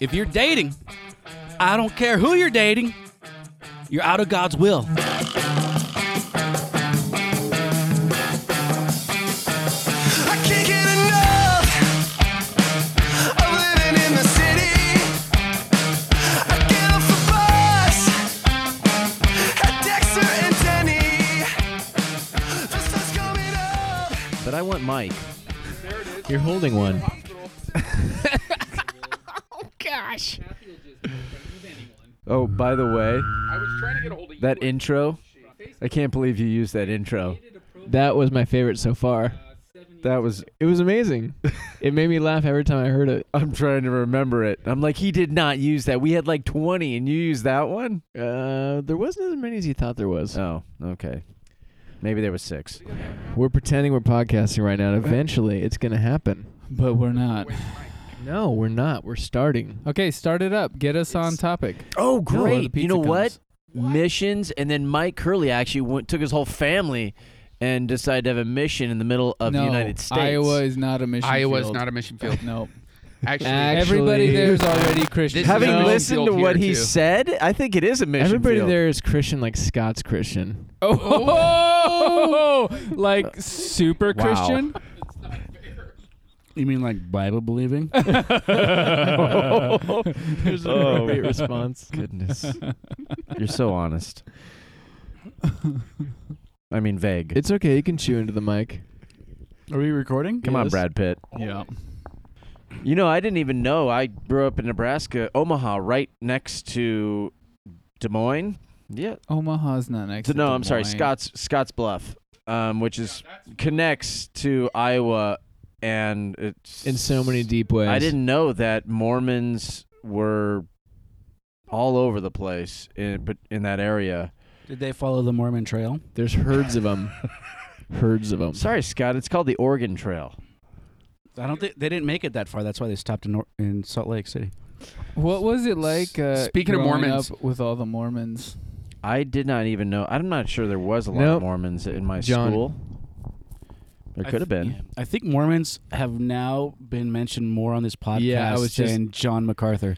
If you're dating, I don't care who you're dating, you're out of God's will. I can't get enough of living in the city. I get off the Dexter and Denny. The sun's coming up. But I want Mike. You're holding one. Oh, by the way, I was trying to get a hold of that intro. I can't believe you used that intro. That was my favorite so far. That was. It was amazing. it made me laugh every time I heard it. I'm trying to remember it. I'm like, he did not use that. We had like 20, and you used that one. Uh, there wasn't as many as you thought there was. Oh, okay. Maybe there was six. We're pretending we're podcasting right now. and Eventually, it's gonna happen. But we're not. No, we're not. We're starting. Okay, start it up. Get us on topic. Oh, the great! you know what? comes. Missions, and then Mike Curley actually went, took his whole family and decided to have a mission in the middle of no, the United States. Iowa is not a mission Iowa is field. not a mission field. Nope. Actually, Actually- Everybody there is already Christian. This is Having a mission listened to field what here, he too. said, I think it is a mission. Everybody field. there is Christian, like Scott's Christian. Oh, like super Wow. Christian. You mean like Bible believing? There's a Oh. great response. Goodness, you're so honest. I mean, vague. It's okay. You can chew into the mic. Are we recording? Come on, Yes. Brad Pitt. Yeah. You know, I didn't even know. I grew up in Nebraska, Omaha, right next to Des Moines. Yeah. Omaha's not next. to no, Des I'm sorry, Moines. Scotts Scotts Bluff, um, which is connects to Iowa, and it's In so many deep ways. I didn't know that Mormons were all over the place, in, but in that area. Did they follow the Mormon trail? There's herds of them. herds of them. Sorry, Scott. It's called the Oregon Trail. I don't think they didn't make it that far. That's why they stopped in, Nor- in Salt Lake City. What was it like? Uh, Speaking of Mormons. up with all the Mormons. I did not even know. I'm not sure there was a lot Nope. of Mormons in my John. school. There I could have th- been. yeah. I think Mormons have now been mentioned more on this podcast Yeah, I was just- than John MacArthur.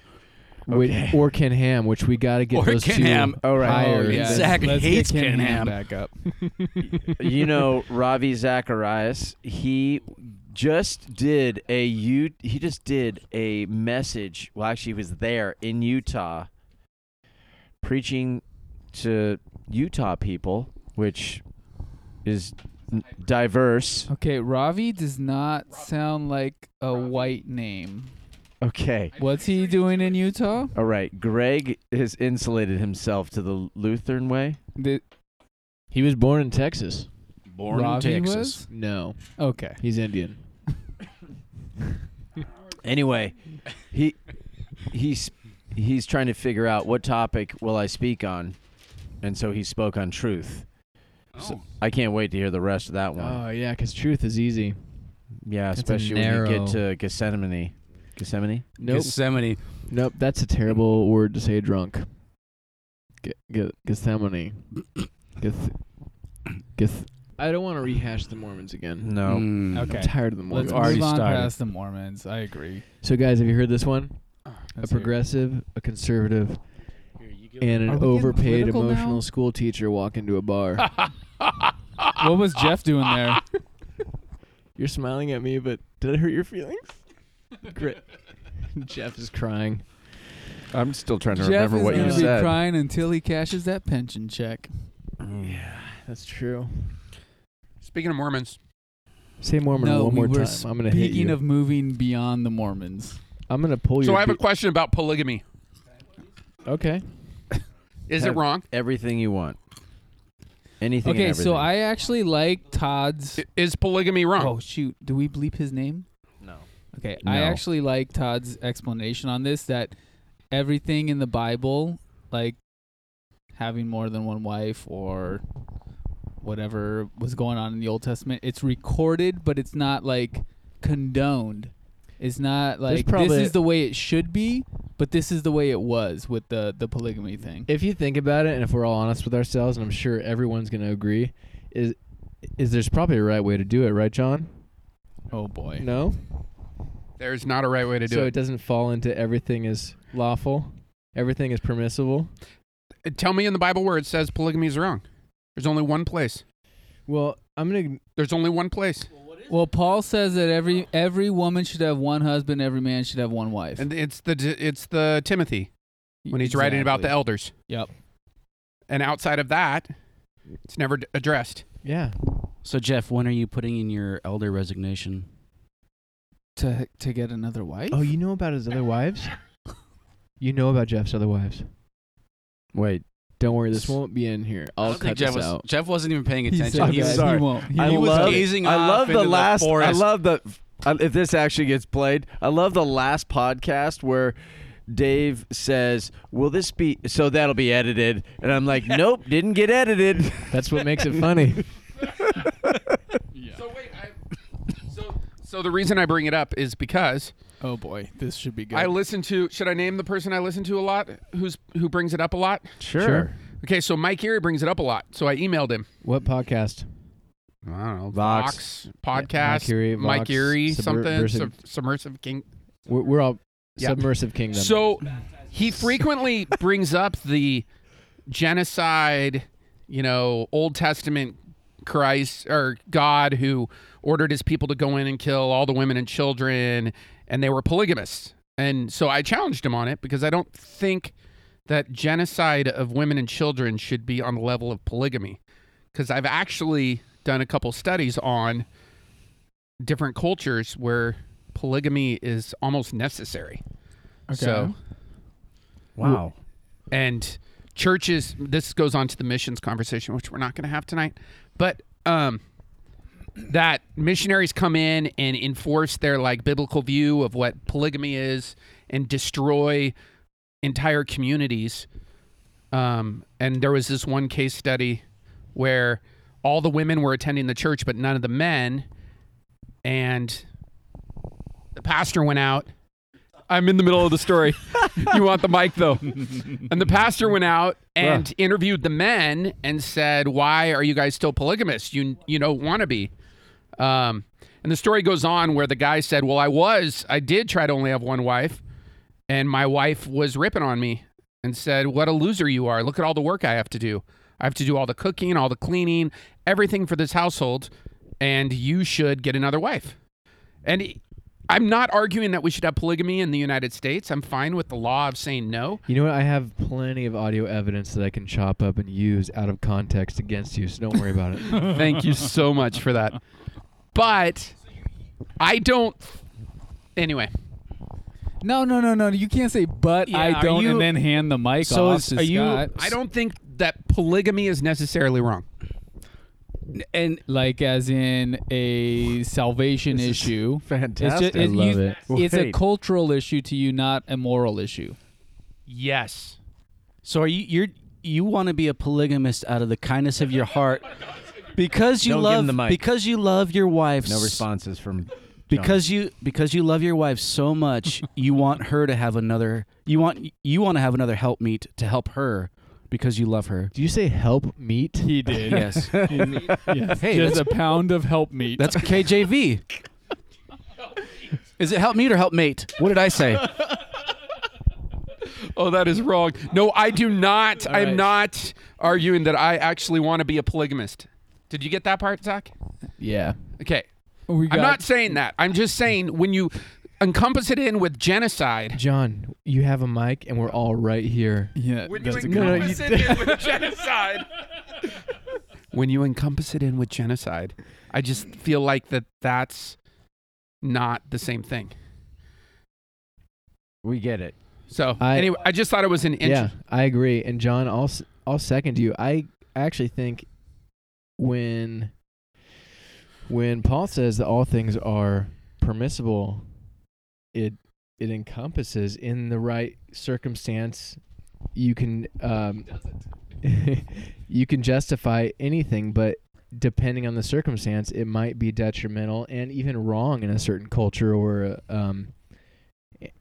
Wait, Okay. or Ken Ham, which we got to get Or those Ken two Ham. Oh, right. higher. Oh, yeah. Zach Let's hates Ken Ken Ham Ham. back up. you know, Ravi Zacharias, he just did a U he just did a message. Well, actually he was there in Utah preaching to Utah people, which is n- diverse. Okay, Ravi does not sound like a white name. Okay. What's he doing in Utah? All right. Greg has insulated himself to the Lutheran way. The, He was born in Texas. Born Ravi in Texas. was? No, Okay. he's Indian. Anyway, he he's he's trying to figure out what topic will I speak on, and so he spoke on truth. So I can't wait to hear the rest of that one. Oh yeah, because truth is easy. yeah, that's a especially when you narrow- get to Gethsemane. Gethsemane. Nope, Gethsemane. nope. That's a terrible word to say drunk. Ge- ge- Gethsemane. Geth- Geth- I don't want to rehash the Mormons again. No. Mm. Okay. I'm tired of the Let's Mormons. already move on started. past the Mormons. I agree. So guys, have you heard this one? A Let's hear it. progressive, a conservative, and Are an getting overpaid political now? emotional school teacher walk into a bar. What was Jeff doing there? You're smiling at me, but did I hurt your feelings? Great. Jeff is crying. I'm still trying to Jeff remember is what you gonna be said. crying until he cashes that pension check. Mm. Yeah, that's true. Speaking of Mormons, Say Mormon no, one we more were time. I'm gonna hit speaking you. of moving beyond the Mormons. I'm gonna pull you. so your. I have a question about polygamy. okay. Is it Have- wrong? Everything you want. Anything. and Okay, everything. so I actually like Todd's. Is polygamy wrong? Oh shoot! Do we bleep his name? no. Okay, I No. actually like Todd's explanation on this. That everything in the Bible, like having more than one wife or whatever was going on in the Old Testament, it's recorded, but it's not like condoned. It's not There's like probably- this is the way it should be, but this is the way it was with the the polygamy thing. If you think about it, and if we're all honest with ourselves, and I'm sure everyone's gonna agree, is is there's probably a right way to do it, right, John? Oh boy. No. There's not a right way to do it. so it. it doesn't fall into everything is lawful, everything is permissible. Uh, Tell me in the Bible where it says polygamy is wrong. There's only one place. Well, I'm gonna. There's only one place, Well, Paul says that every every woman should have one husband, every man should have one wife. and it's the it's the Timothy when he's writing about the Exactly. elders. Yep. And outside of that, it's never d- addressed. Yeah. So Jeff, when are you putting in your elder resignation? To to get another wife. Oh, you know about his other wives? You know about Jeff's other wives. Wait, Don't worry, this won't be in here. I I'll don't think cut Jeff this was out. Jeff wasn't even paying He attention. said He that was, he won't. He I he was love- gazing I off love the into last. I forest. love the. I- If this actually gets played, I love the last podcast where Dave says, "Will this be?" So that'll be edited, and I'm like, "Nope, didn't get edited." That's what makes it funny. So wait, I, so so the reason I bring it up is because Oh boy, this should be good. I listen to. Should I name the person I listen to a lot? Who's who brings it up a lot? Sure. Okay, so Mike Erre brings it up a lot. So I emailed him. What podcast? I don't know. Vox. Vox podcast. Mike Erre, Mike Erre, Subver- something. Sub, submersive King. We're, we're all Yeah. submersive kingdom. So he frequently brings up the genocide, you know, Old Testament Christ or God who ordered his people to go in and kill all the women and children, and they were polygamists. And so I challenged him on it because I don't think that genocide of women and children should be on the level of polygamy. Because I've actually done a couple studies on different cultures where polygamy is almost necessary. So, Wow. and churches, this goes on to the missions conversation, which we're not going to have tonight, but um, that missionaries come in and enforce their like biblical view of what polygamy is and destroy entire communities. Um, and there was this one case study where all the women were attending the church, but none of the men. And the pastor went out. I'm in the middle of the story. you want the mic though. And the pastor went out and interviewed the men and said, "Why are you guys still polygamous? You you don't want to be." Um, and the story goes on where the guy said, "Well, I was. I did try to only have one wife, and my wife was ripping on me and said, "What a loser you are! Look at all the work I have to do. I have to do all the cooking, all the cleaning, everything for this household, and you should get another wife." And I'm not arguing that we should have polygamy in the United States. I'm fine with the law of saying no. you know what? I have plenty of audio evidence that I can chop up and use out of context against you, so don't worry about it. Thank you so much for that. But I don't. Anyway, no, no, no, no. You can't say, "But Yeah, I are don't," you- and then hand the mic So off is- to are you- Scott. I don't think that polygamy is necessarily wrong. and like as in a salvation This is issue. It's Fantastic. just, I love you- it. It's a Wait. cultural issue to you, not a moral issue. Yes. so are you you're you want to be a polygamist out of the kindness of your heart because you Don't give love him the mic. because you love your wife no s- responses from. because you because you love your wife so much you want her to have another you want you want to have another helpmeet to help her because you love her Do you say help meet? He did. yes yes. Hey, just that's- a pound of help meat. that's KJV is it help meet or help mate what did I say Oh, that is wrong. No, I do not. I'm right. not arguing that I actually want to be a polygamist. Did you get that part, Zach? Yeah. Okay. Oh, we I'm not saying that. I'm just saying when you encompass it in with genocide. John, you have a mic, and we're all right here. Yeah. When you that's No, no, encompass it in with genocide. when you encompass it in with genocide, I just feel like that that's not the same thing. We get it. So I- anyway, I just thought it was an Yeah. I agree. And John, I'll I'll second you. I actually think when when Paul says that all things are permissible, it it encompasses in the right circumstance. You can um, you can justify anything, but depending on the circumstance, it might be detrimental and even wrong in a certain culture or um,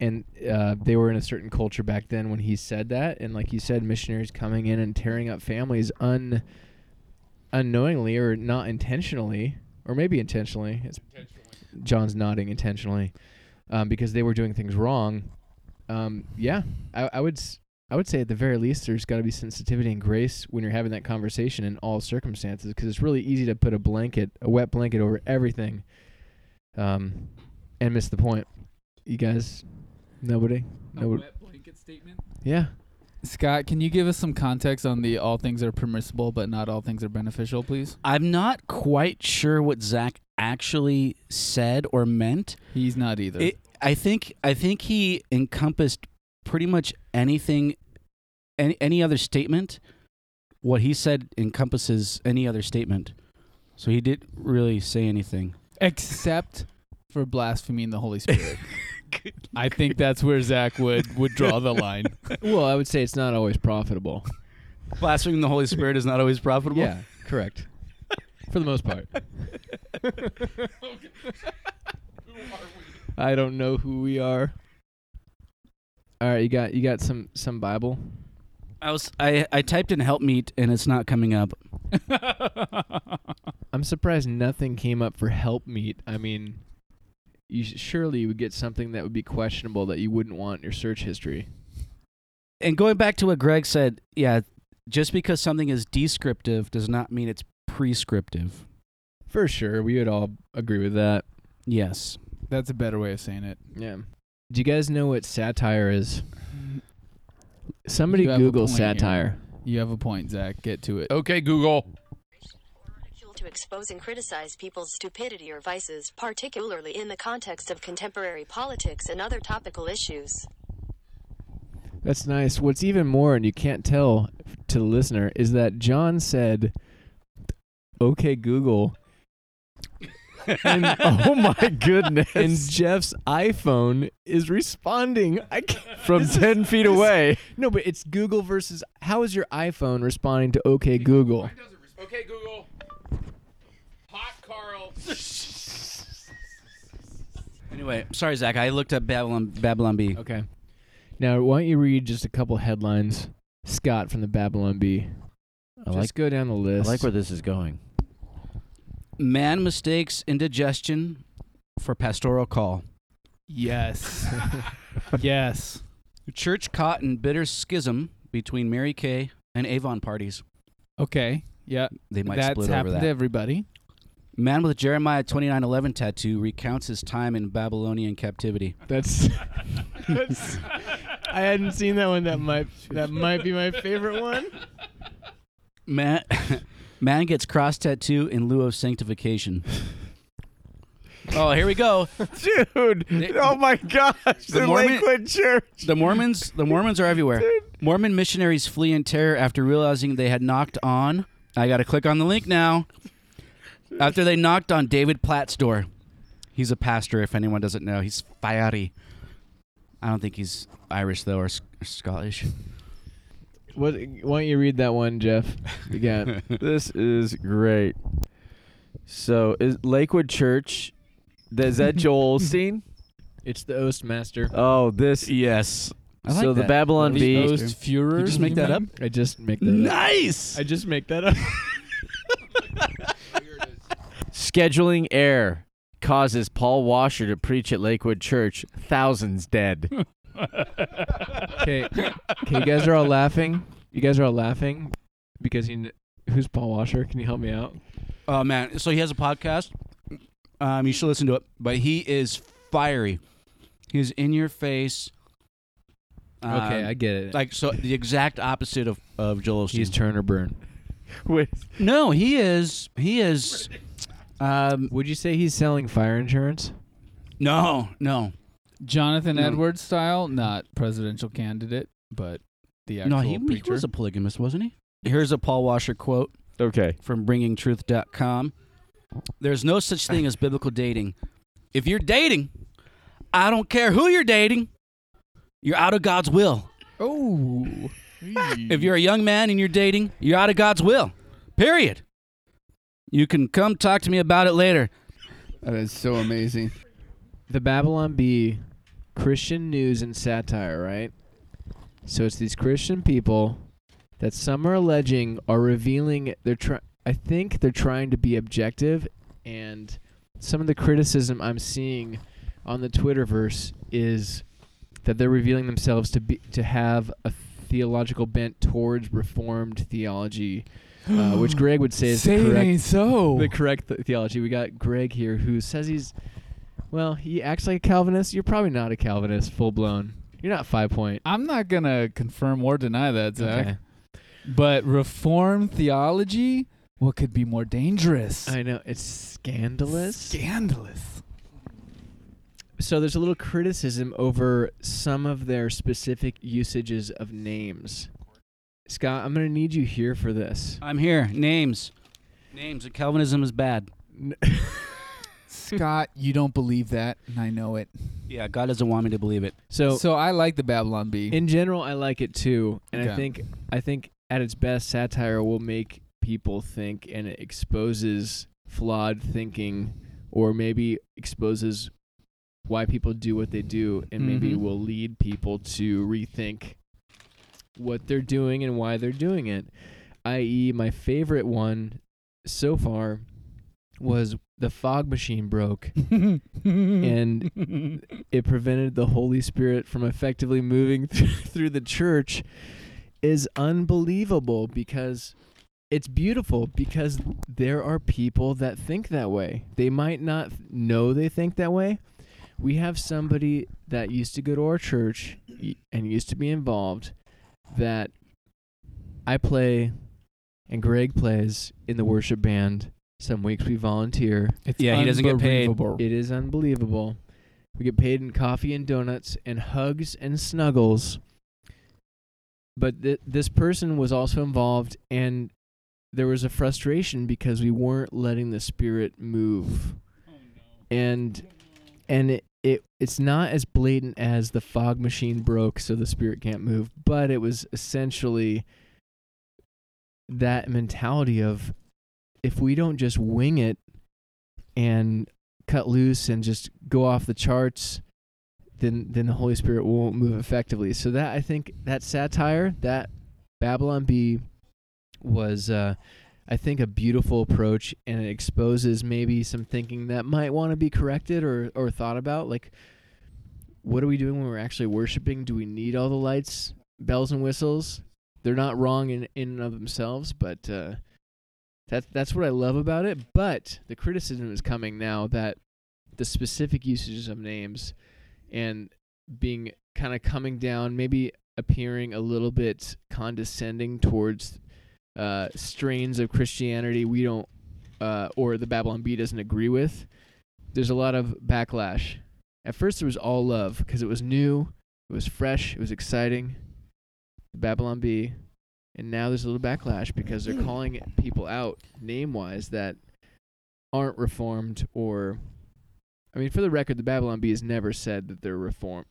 and uh, they were in a certain culture back then when he said that and like you said missionaries coming in and tearing up families un unknowingly or not intentionally or maybe intentionally it's john's nodding intentionally um, because they were doing things wrong. Um, yeah, I, I would s- I would say at the very least there's got to be sensitivity and grace when you're having that conversation in all circumstances because it's really easy to put a blanket, a wet blanket over everything, um, and miss the point. You guys, nobody, nobody. blanket statement. Yeah. Scott, can you give us some context on the all things are permissible but not all things are beneficial, please? I'm not quite sure what Zach actually said or meant. He's not either. It, I think I think he encompassed pretty much anything, any any other statement. What he said encompasses any other statement. So he didn't really say anything. except for blaspheming the Holy Spirit. I think that's where Zach would would draw the line. Well, I would say it's not always profitable. Blaspheming the Holy Spirit is not always profitable. Yeah, correct. For the most part. I don't know who we are. All right, you got you got some some Bible. I was I, I typed in help meet and it's not coming up. I'm surprised nothing came up for help meet. I mean, you surely you would get something that would be questionable that you wouldn't want in your search history. And going back to what Greg said, yeah, just because something is descriptive does not mean it's prescriptive. For sure, we would all agree with that. Yes. That's a better way of saying it. Yeah. Do you guys know what satire is? Mm. Somebody You have a Google point here. satire. You have a point, Zach. Get to it. Okay, Google. Ridicule to expose and criticize people's stupidity or vices, particularly in the context of contemporary politics and other topical issues. That's nice. What's even more, and you can't tell to the listener, is that John said, "Okay, Google," and oh my goodness, and Jeff's iPhone is responding. I can't, From 10 feet away. no, but it's Google versus how is your iPhone responding to OK Google? Okay, Google. Hot Carl. Anyway, sorry Zach, I looked up Babylon Babylon Bee. Okay. Now, why don't you read just a couple headlines, Scott from the Babylon Bee? I Just like, go down the list. I like where this is going. Man mistakes indigestion for pastoral call. Yes. yes. Church caught in bitter schism between Mary Kay and Avon parties. Okay. Yeah. They might That's split over happened that. to everybody. Man with Jeremiah 29:11 tattoo recounts his time in Babylonian captivity. That's, that's I hadn't seen that one. That might that might be my favorite one. Man, man gets cross tattoo in lieu of sanctification. Oh, here we go. Dude, They- oh my gosh. The The, Mormon- Lakewood Church. The Mormons, the Mormons are everywhere. Mormon missionaries flee in terror after realizing they had knocked on. I got to click on the link now. After they knocked on David Platt's door. He's a pastor, if anyone doesn't know. He's fiery. I don't think he's Irish though, or, S- or Scottish. What? Why don't you read that one, Jeff? Again, this is great. So, is Lakewood Church, is that Joel Osteen? it's the Oastmaster. Oh, this. yes. I like so the that. Babylon The Bee. Oast- You just make that up? I just make that up. Nice. I just make that up. Scheduling error causes Paul Washer to preach at Lakewood Church. Thousands dead. Okay. Okay. You guys are all laughing. You guys are all laughing because you. Kn- who's Paul Washer? Can you help me out? Oh man, so he has a podcast. Um, you should listen to it. But he is fiery. He's in your face. Okay, Um, I get it. like so the exact opposite of of Joel Osteen. He's Turner Burn. Wait. no, he is. He is. Um, Would you say he's selling fire insurance? no, no, Jonathan No. Edwards style, not presidential candidate, but the actual no. He, he preacher. was a polygamist, wasn't he? Here's a Paul Washer quote Okay. from BringingTruth.com. There's no such thing as biblical dating. If you're dating, I don't care who you're dating. You're out of God's will. oh. If you're a young man and you're dating, you're out of God's will. Period. You can come talk to me about it later. that is so amazing. The Babylon Bee, Christian news and satire, right? So it's these Christian people that some are alleging are revealing. They're trying. I think they're trying to be objective, and some of the criticism I'm seeing on the Twitterverse is that they're revealing themselves to be to have a theological bent towards Reformed theology, uh, which Greg would say is Say the correct so. the correct th- theology. We got Greg here who says he's, well, he acts like a Calvinist. You're probably not a Calvinist, full blown. You're not five point. I'm not gonna confirm or deny that, Zach. Okay. But reform theology, what could be more dangerous? I know it's scandalous. Scandalous. so there's a little criticism over some of their specific usages of names. Scott, I'm gonna need you here for this. I'm here. Names. Names. Calvinism is bad. Scott, you don't believe that, and I know it. Yeah, God doesn't want me to believe it. So, So I like the Babylon Bee. in general, I like it too, and I think I think at its best, satire will make people think, and it exposes flawed thinking, or maybe exposes why people do what they do, and maybe Mhm. will lead people to rethink what they're doing and why they're doing it. I.e., my favorite one so far was the fog machine broke and it prevented the Holy Spirit from effectively moving th- through the church is unbelievable because it's beautiful because there are people that think that way. They might not know they think that way. We have somebody that used to go to our church and used to be involved that I play and Greg plays in the worship band. Some weeks we volunteer. It's Yeah, he doesn't get paid. unbelievable. It is unbelievable. We get paid in coffee and donuts and hugs and snuggles. But th- this person was also involved, and there was a frustration because we weren't letting the spirit move. Oh, and and it, it it's not as blatant as the fog machine broke, so the spirit can't move. But it was essentially that mentality of if we don't just wing it and cut loose and just go off the charts, then then the Holy Spirit won't move effectively. So that I think that satire, that Babylon Bee was uh I think a beautiful approach and it exposes maybe some thinking that might want to be corrected or or thought about like what are we doing when we're actually worshiping? Do we need all the lights, bells and whistles? They're not wrong in in and of themselves, but uh that's that's what I love about it. But the criticism is coming now that the specific usages of names and being kind of coming down, maybe appearing a little bit condescending towards uh, strains of Christianity we don't, uh, or the Babylon Bee doesn't agree with. There's a lot of backlash. At first, there was all love because it was new, it was fresh, it was exciting. The Babylon Bee, and now there's a little backlash because they're calling people out name wise that aren't reformed or I mean for the record the Babylon Bee has never said that they're reformed.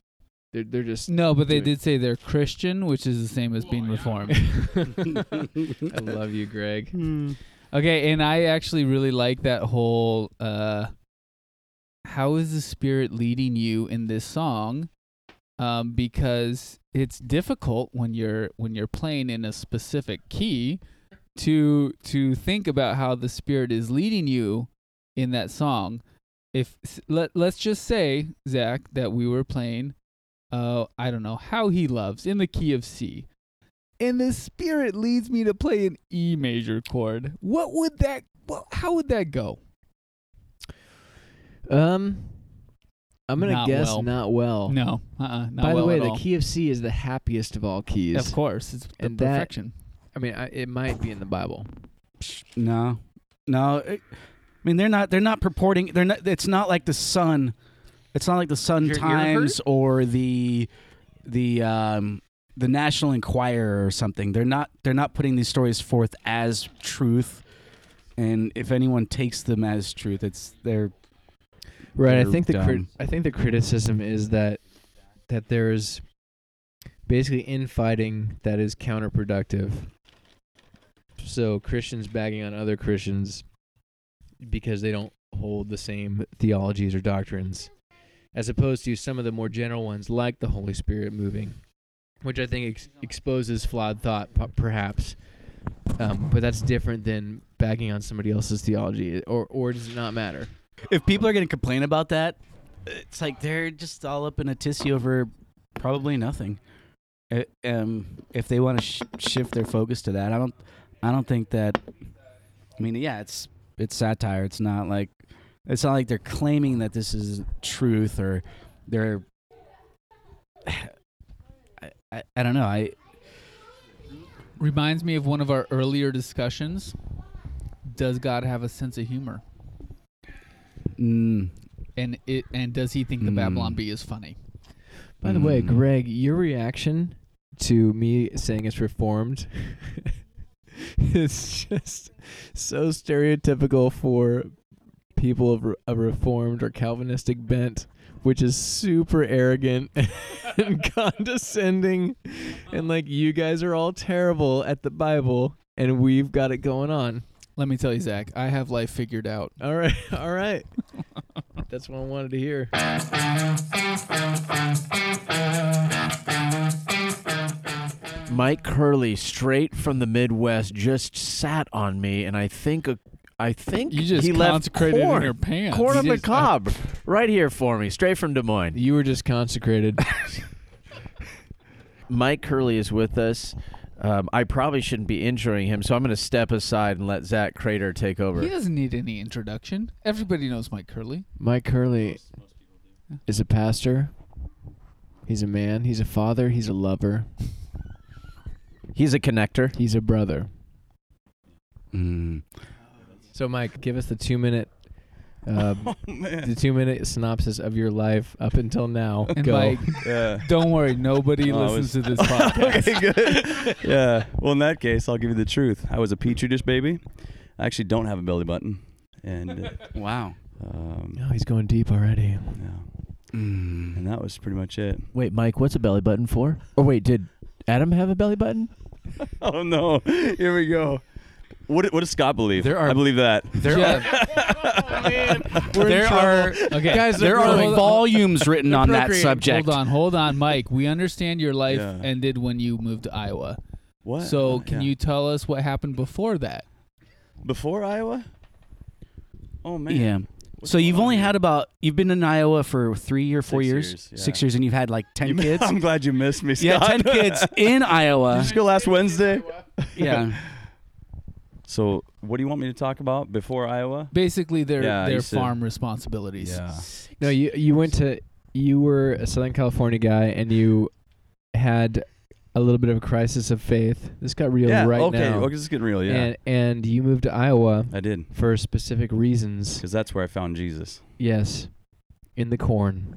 They're they're just No, but they doing- did say they're Christian, which is the same as being reformed. I love you, Greg. Okay, and I actually really like that whole uh how is the spirit leading you in this song? Um because it's difficult when you're when you're playing in a specific key to to think about how the spirit is leading you in that song. If let let's just say Zach that we were playing uh I don't know how he loves in the key of C and the spirit leads me to play an E major chord. What would that? Well, how would that go? Um I'm gonna Not guess well. not well. No, uh, uh not By well the way, at the all. key of C is the happiest of all keys. of course, it's the And that- perfection. I mean, I, it might be in the Bible. No, no. it- I mean, they're not. They're not purporting. They're not. It's not like the Sun. It's not like the Sun Your ear hurt? Times or the the um, the National Enquirer or something. They're not. They're not putting these stories forth as truth. And if anyone takes them as truth, it's they're Right. I They're think the crit- dumb. I think the criticism is that that there's basically infighting that is counterproductive. So Christians bagging on other Christians because they don't hold the same theologies or doctrines, as opposed to some of the more general ones like the Holy Spirit moving, which I think ex- exposes flawed thought, p- perhaps. Um, but that's different than bagging on somebody else's theology, or or does it not matter? if people are going to complain about that, it's like they're just all up in a tizzy over probably nothing. Uh, um, if they want to sh- shift their focus to that, I don't. I don't think that. I mean, yeah, it's it's satire. It's not like it's not like they're claiming that this is truth or they're. I, I, I don't know. I Reminds me of one of our earlier discussions. Does God have a sense of humor? mm, And it and does he think the Mm. Babylon Bee is funny? By the way, Mm. Greg, your reaction to me saying it's reformed is just so stereotypical for people of a reformed or Calvinistic bent, which is super arrogant and condescending, and like you guys are all terrible at the Bible, and we've got it going on. Let me tell you, Zach, I have life figured out. All right, all right. That's what I wanted to hear. Mike Curley, straight from the Midwest, just sat on me, and I think a, I think You just he left consecrated in corn, your pants. corn You on the just- cob, right here for me, straight from Des Moines. You were just consecrated. Mike Curley is with us. Um, I probably shouldn't be introing him, so I'm going to step aside and let Zach Crater take over. He doesn't need any introduction. Everybody knows Mike Curley. Mike Curley is a pastor. He's a man. He's a father. He's a lover. He's a connector. He's a brother. mm. So, Mike, give us the two minute, uh, Oh the two minute synopsis of your life up until now. And Go. Mike, Yeah. don't worry, nobody Oh, listens was- to this podcast. okay, good. Yeah. Well, in that case, I'll give you the truth. I was a petri dish baby. I actually don't have a belly button, and uh, wow. um, Oh, he's going deep already. yeah. Mm. and that was pretty much it. Wait, Mike, what's a belly button for? Or wait, did Adam have a belly button? Oh no! Here we go. What what does Scott believe? There are- I believe that. There Yeah. are there are Okay, Guys, there are on. volumes written on that subject. Hold on, hold on, Mike. We understand your life Yeah. ended when you moved to Iowa. What? So, Oh, can yeah. you tell us what happened before that? before Iowa? Oh man. Yeah. What's So you've on only here? had about you've been in Iowa for three or four Six years, years, yeah. six years, and you've had like ten You- kids. I'm glad you missed me, yeah, Scott. ten kids in Did Iowa. you just go last Wednesday? yeah. So, what do you want me to talk about before Iowa? Basically, their Yeah, their used to- farm responsibilities. Yeah. No, you you went to you were a Southern California guy and you had a little bit of a crisis of faith. This got real yeah. right okay. now. Okay. This is getting real. Yeah. And and you moved to Iowa I did for specific reasons. because that's where I found Jesus. Yes. In the corn.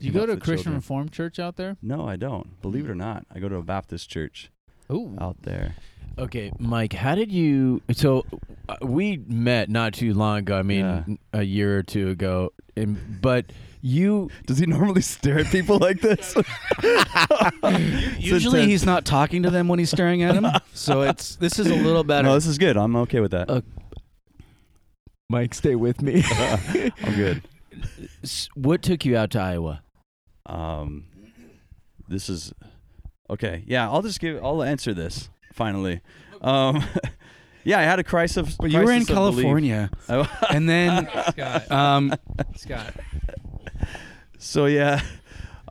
Do you go to a Christian children. Reformed church out there? No, I don't. Believe it or not, I go to a Baptist church Ooh. out there. Okay, Mike, how did you? So uh, we met not too long ago. I mean, Yeah. n- a year or two ago. And but you, Does he normally stare at people like this? Usually he's not talking to them when he's staring at them. So it's this is a little better. No, this is good. I'm okay with that. Uh, Mike, stay with me. I'm good. s- what took you out to Iowa? Um, this is okay. Yeah, I'll just give. I'll answer this finally. Um, yeah, I had a crisis. Of, but you were in crisis of belief. California, and then Scott. um, Scott. So yeah,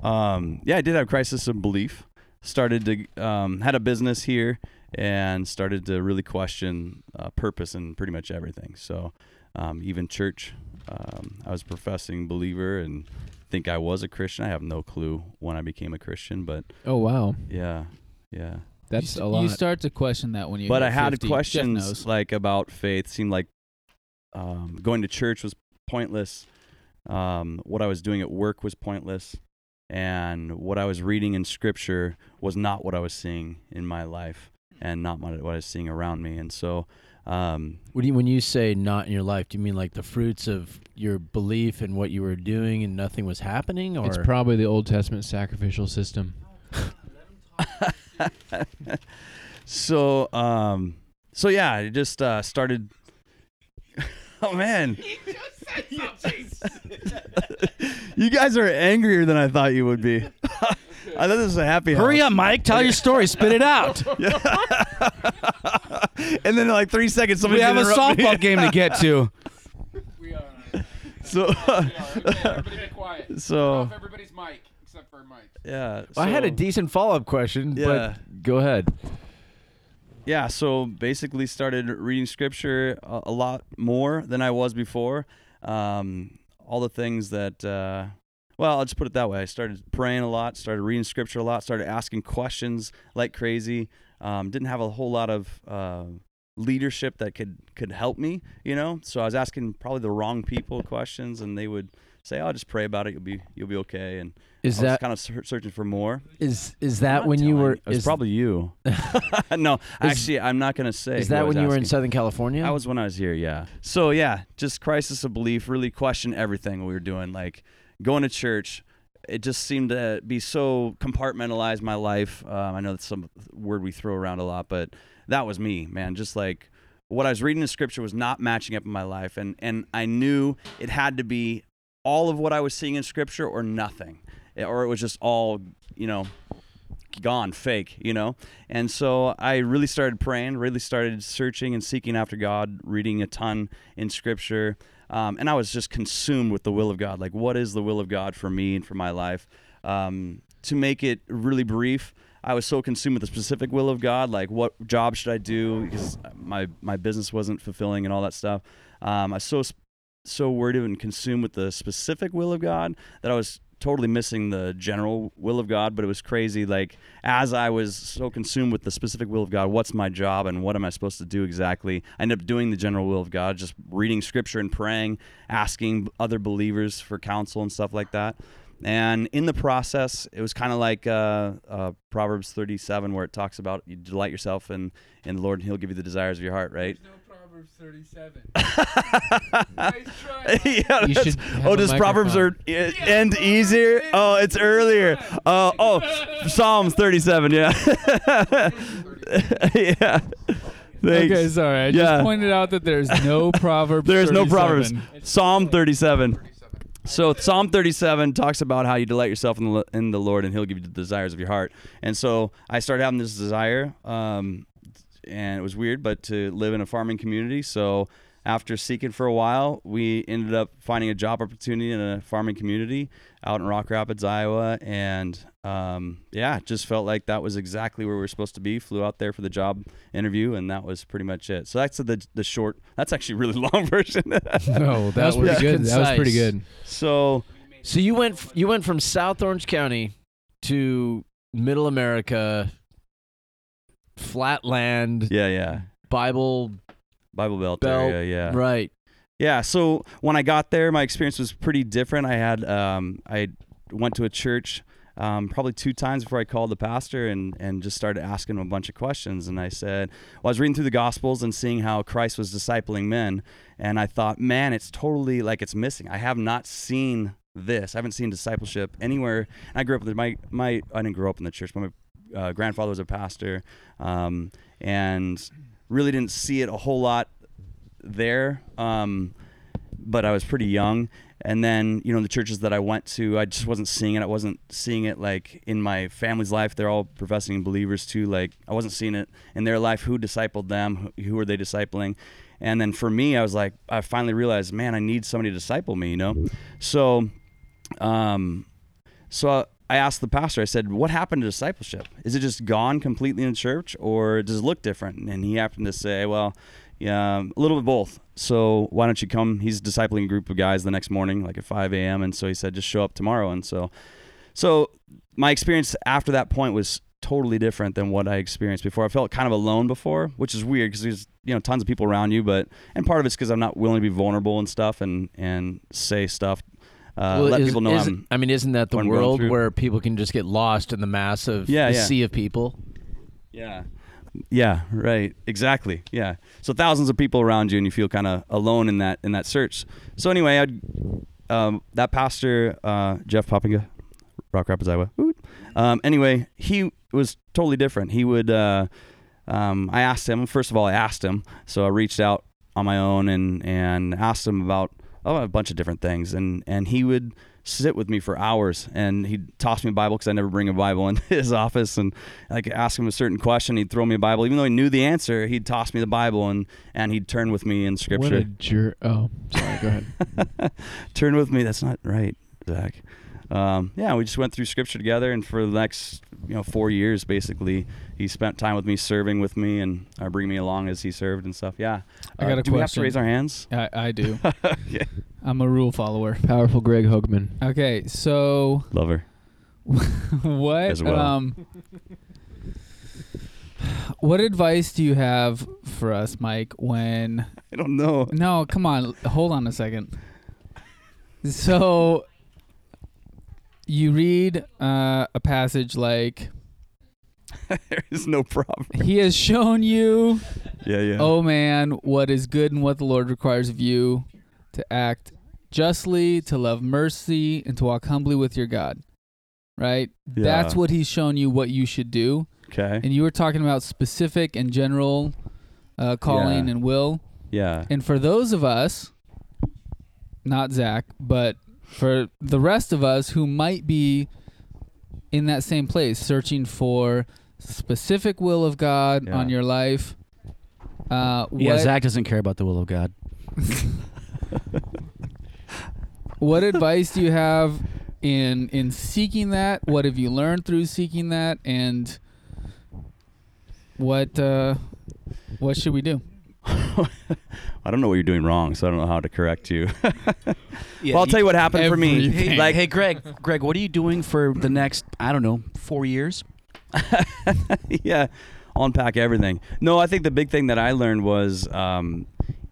um, yeah, I did have crisis of belief. Started to um, had a business here and started to really question uh, purpose and pretty much everything. So um, even church, um, I was a professing believer and think I was a Christian. I have no clue when I became a Christian, but oh wow. yeah, yeah. That's you, a lot. You start to question that when you. but hit I had 50. Jeff questions knows. like about faith. Seemed like um, going to church was pointless. Um, what I was doing at work was pointless, and what I was reading in Scripture was not what I was seeing in my life, and not what what I was seeing around me. And so, um, What you, when you say not in your life? Do you mean like the fruits of your belief and what you were doing and nothing was happening, or it's probably the Old Testament sacrificial system. so um, so yeah, I just uh, started. oh man. you guys are angrier than I thought you would be. I thought this was a happy. hurry house. up, Mike. Tell your story. Spit it out. and then in like three seconds, we somebody have a interrupt me. softball game to get to. so everybody be quiet. so everybody's mic except for Mike. yeah. I had a decent follow up question, Yeah. but go ahead. yeah so basically started reading scripture a, a lot more than i was before um, all the things that uh, well i'll just put it that way i started praying a lot started reading scripture a lot started asking questions like crazy um, didn't have a whole lot of uh, leadership that could could help me you know so i was asking probably the wrong people questions and they would say "I'll oh just pray about it you'll be you'll be okay and Is I was that kind of ser- searching for more is is that when you were? It was is, probably you. no, actually, I'm not gonna say. is that when you were in. Southern California? I was when I was here, yeah. So yeah, just crisis of belief. Really question everything we were doing, like going to church. It just seemed to be so compartmentalized my life. Um, I know that's some word we throw around a lot, but that was me, man. Just like what I was reading in scripture was not matching up in my life, and and I knew it had to be all of what I was seeing in scripture or nothing, or it was just all you know gone fake you know? And so i really started praying really started searching and seeking after god reading a ton in scripture. Um, and i was just consumed with the will of god. Like what is the will of god for me and for my life? Um, to make it really brief i was so consumed with the specific will of god like what job should i do? Because my my business wasn't fulfilling and all that stuff. Um, i was so so worried and consumed with the specific will of god that i was totally missing the general will of God, but it was crazy. Like as I was so consumed with the specific will of God, what's my job and what am I supposed to do exactly? I ended up doing the general will of God, just reading scripture and praying, asking other believers for counsel and stuff like that. And in the process, it was kind of like uh, uh, Proverbs 37, where it talks about you delight yourself in, in the Lord, and He'll give you the desires of your heart, right? No Proverbs 37. yeah, You should have oh, a does Proverbs are microphone. uh, end easier? Oh, it's earlier. Oh, oh, Psalms 37. Yeah, yeah. Thanks. Okay, sorry. I just Yeah. pointed out that there's no Proverbs. There's no 37. Proverbs. Psalm 37. So Psalm 37 talks about how you delight yourself in the, in the Lord, and He'll give you the desires of your heart. And so I started having this desire, um, and it was weird, but to live in a farming community. So after seeking for a while, we ended up finding a job opportunity in a farming community out in Rock Rapids, Iowa, and um, yeah, just felt like that was exactly where we were supposed to be. Flew out there for the job interview, and that was pretty much it. So that's the the short. That's actually a really long version. No, that, That was was, pretty good. That was pretty good. so So you went you went from South Orange County to Middle America, flatland, yeah, yeah, Bible Bible Belt, Belt, area, yeah. right? Yeah, so when I got there, my experience was pretty different. I had um, I went to a church um, probably two times before I called the pastor and and just started asking him a bunch of questions. And I said, well, I was reading through the Gospels and seeing how Christ was discipling men, and I thought, man, it's totally like it's missing. I have not seen this. I haven't seen discipleship anywhere. And I grew up with my my I didn't grow up in the church, but my uh, grandfather was a pastor, um, and really didn't see it a whole lot there. Um, but I was pretty young. And then, you know, the churches that I went to, I just wasn't seeing it. I wasn't seeing it like in my family's life. They're all professing believers too. Like I wasn't seeing it in their life. Who discipled them? Who, were they discipling? And then for me, I was like, I finally realized, man, I need somebody to disciple me, you know? So, um, so I asked the pastor, I said, what happened to discipleship? Is it just gone completely in church or does it look different? And he happened to say, well, yeah, a little bit both. So why don't you come? He's discipling a group of guys the next morning, like at 5 a.m. And so he said, just show up tomorrow. And so, so my experience after that point was totally different than what I experienced before. I felt kind of alone before, which is weird because there's you know tons of people around you, but and part of it's because I'm not willing to be vulnerable and stuff and and say stuff. Uh, Well, let is- people know is- I mean, isn't that the what I'm going world where people can just get lost in the mass of Yeah, the yeah. sea of people? Yeah. Yeah, right. Exactly. Yeah. So thousands of people around you and you feel kind of alone in that in that search. So anyway, I'd um, that pastor uh, Jeff Poppinga, Rock Rapids, Iowa. Um, anyway, he was totally different. He would uh, um, I asked him, first of all, I asked him. So I reached out on my own and and asked him about oh, a bunch of different things and and he would sit with me for hours, and he'd toss me a Bible because I never bring a Bible in his office, and like ask him a certain question, he'd throw me a Bible, even though he knew the answer. He'd toss me the Bible, and and he'd turn with me in scripture. What a jerk. Oh, sorry. Go ahead. turn with me. That's not right, Zach. Um, yeah, we just went through Scripture together, and for the next you know four years, basically, he spent time with me, serving with me, and uh, bring me along as he served and stuff. Yeah. I got Uh, a do we have to raise our hands? I, I do. yeah. I'm a rule follower. Powerful Greg Hoagman. Okay, so lover. what As well. um what advice do you have for us, Mike, when I don't know. No, come on. Hold on a second. So you read uh, a passage like there is no problem. he has shown you Yeah, yeah. Oh man, what is good and what the Lord requires of you to act justly, to love mercy, and to walk humbly with your God. Right? Yeah. That's what he's shown you what you should do. Okay. And you were talking about specific and general uh, calling Yeah. and will. Yeah. And for those of us, not Zach, but for the rest of us who might be in that same place, searching for specific will of God Yeah. on your life. Uh, Yeah, Zach doesn't care about the will of God. what advice do you have in in seeking that? What have you learned through seeking that? And what uh, what should we do? I don't know what you're doing wrong, so I don't know how to correct you. Yeah, well, I'll tell you what happened for me. Hey, Like, hey, Greg, Greg, what are you doing for the next, I don't know, four years? yeah, I'll unpack everything. No, I think the big thing that I learned was um,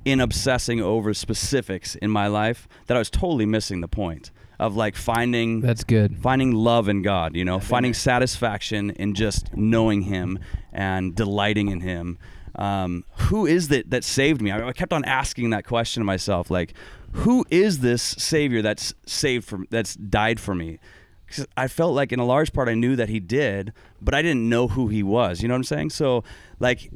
in obsessing over specifics in my life that I was totally missing the point of like finding That's good. finding love in God, you know, finding satisfaction in just knowing Him and delighting in Him. Um, who is it that saved me? I, I kept on asking that question to myself, like, who is this Savior that's saved for, that's died for me? I felt like in a large part I knew that He did, but I didn't know who He was. You know what I'm saying? So, like,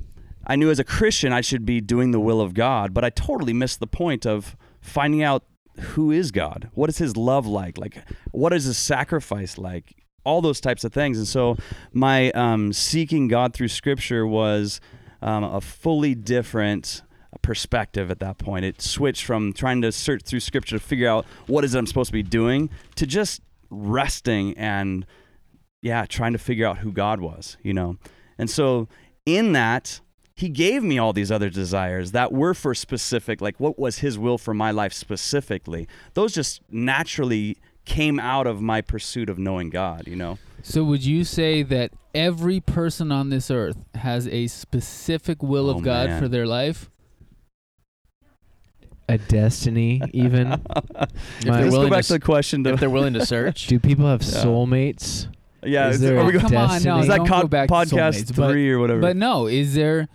I knew as a Christian I should be doing the will of God, but I totally missed the point of finding out who is God? What is his love like? Like what is his sacrifice like? All those types of things. And so my um, seeking God through scripture was um, a fully different perspective at that point. It switched from trying to search through scripture to figure out what is it I'm supposed to be doing to just resting and yeah, trying to figure out who God was, you know. And so in that he gave me all these other desires that were for specific like what was his will for my life specifically those just naturally came out of my pursuit of knowing god you know So would you say that every person on this earth has a specific will Oh, of God man. for their life? A destiny, even. My- let's go back to to the question to, if they're willing to search. Do people have Yeah. soulmates? yeah is is, there are a we go, oh, come on, no, is that don't co- go back to podcast soulmates, but- three or whatever But no, is there?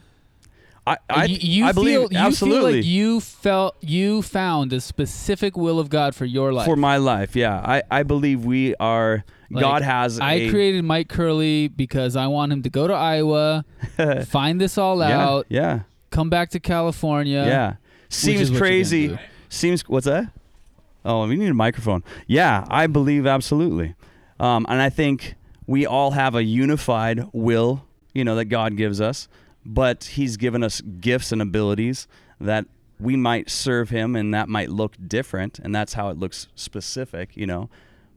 I i, you, you I believe feel, you absolutely feel like you felt you found a specific will of God for your life. for my life yeah i i believe we are Like, god has I a, created Mike Curley because I want him to go to Iowa, find this all yeah, out, yeah come back to California. yeah seems crazy. Seems what's that? Oh, we need a microphone. Yeah, I believe absolutely, um, and I think we all have a unified will, you know, that God gives us, but He's given us gifts and abilities that we might serve Him, and that might look different, and that's how it looks specific, you know.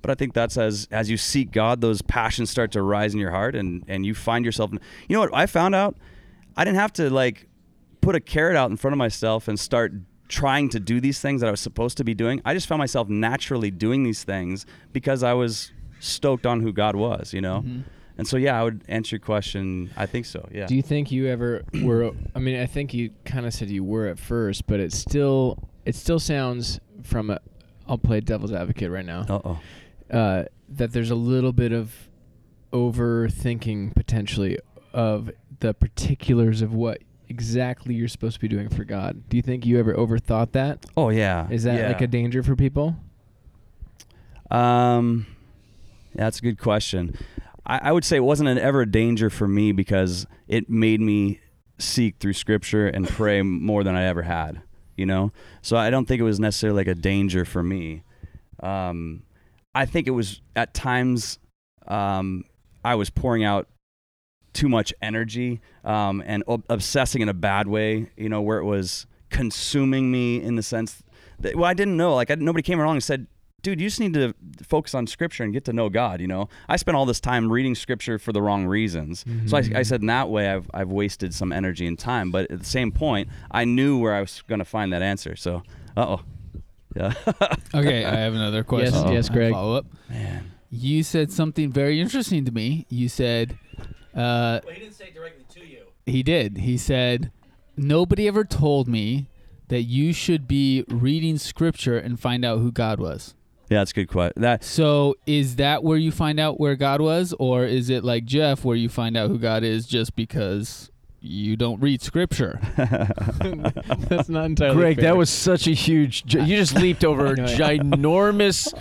But I think that's as as you seek God, those passions start to rise in your heart, and and you find yourself. You know what I found out? I didn't have to like put a carrot out in front of myself and start trying to do these things that I was supposed to be doing. I just found myself naturally doing these things because I was stoked on who God was, you know? Mm-hmm. And so, yeah, I would answer your question. I think so. Yeah. Do you think you ever were? I mean, I think you kind of said you were at first, but it still it still sounds from a. I'll play devil's advocate right now. uh oh. Uh, that there's a little bit of overthinking potentially of the particulars of what exactly you're supposed to be doing for God. Do you think you ever overthought that? Oh, yeah. Is that yeah. like a danger for people? Um, that's a good question. I, I would say it wasn't an ever a danger for me because it made me seek through scripture and pray more than I ever had. You know, so I don't think it was necessarily like a danger for me. Um, I think it was at times um, I was pouring out too much energy um, and ob- obsessing in a bad way. You know, where it was consuming me in the sense that well, I didn't know. Like I, nobody came along and said, "Dude, you just need to focus on Scripture and get to know God." You know, I spent all this time reading Scripture for the wrong reasons. So I, I said in that way, I've I've wasted some energy and time. But at the same point, I knew where I was going to find that answer. So, uh oh, yeah, Okay, I have another question. Yes, yes, Greg. Follow up. man. You said something very interesting to me. You said, uh, he didn't say directly to you. he did. He said, nobody ever told me that you should be reading scripture and find out who God was. Yeah, that's a good question. That So is that where you find out where God was, or is it like Jeff, where you find out who God is just because you don't read scripture? That's not entirely Greg, fair. that was such a huge. gi- You just leaped over I know. ginormous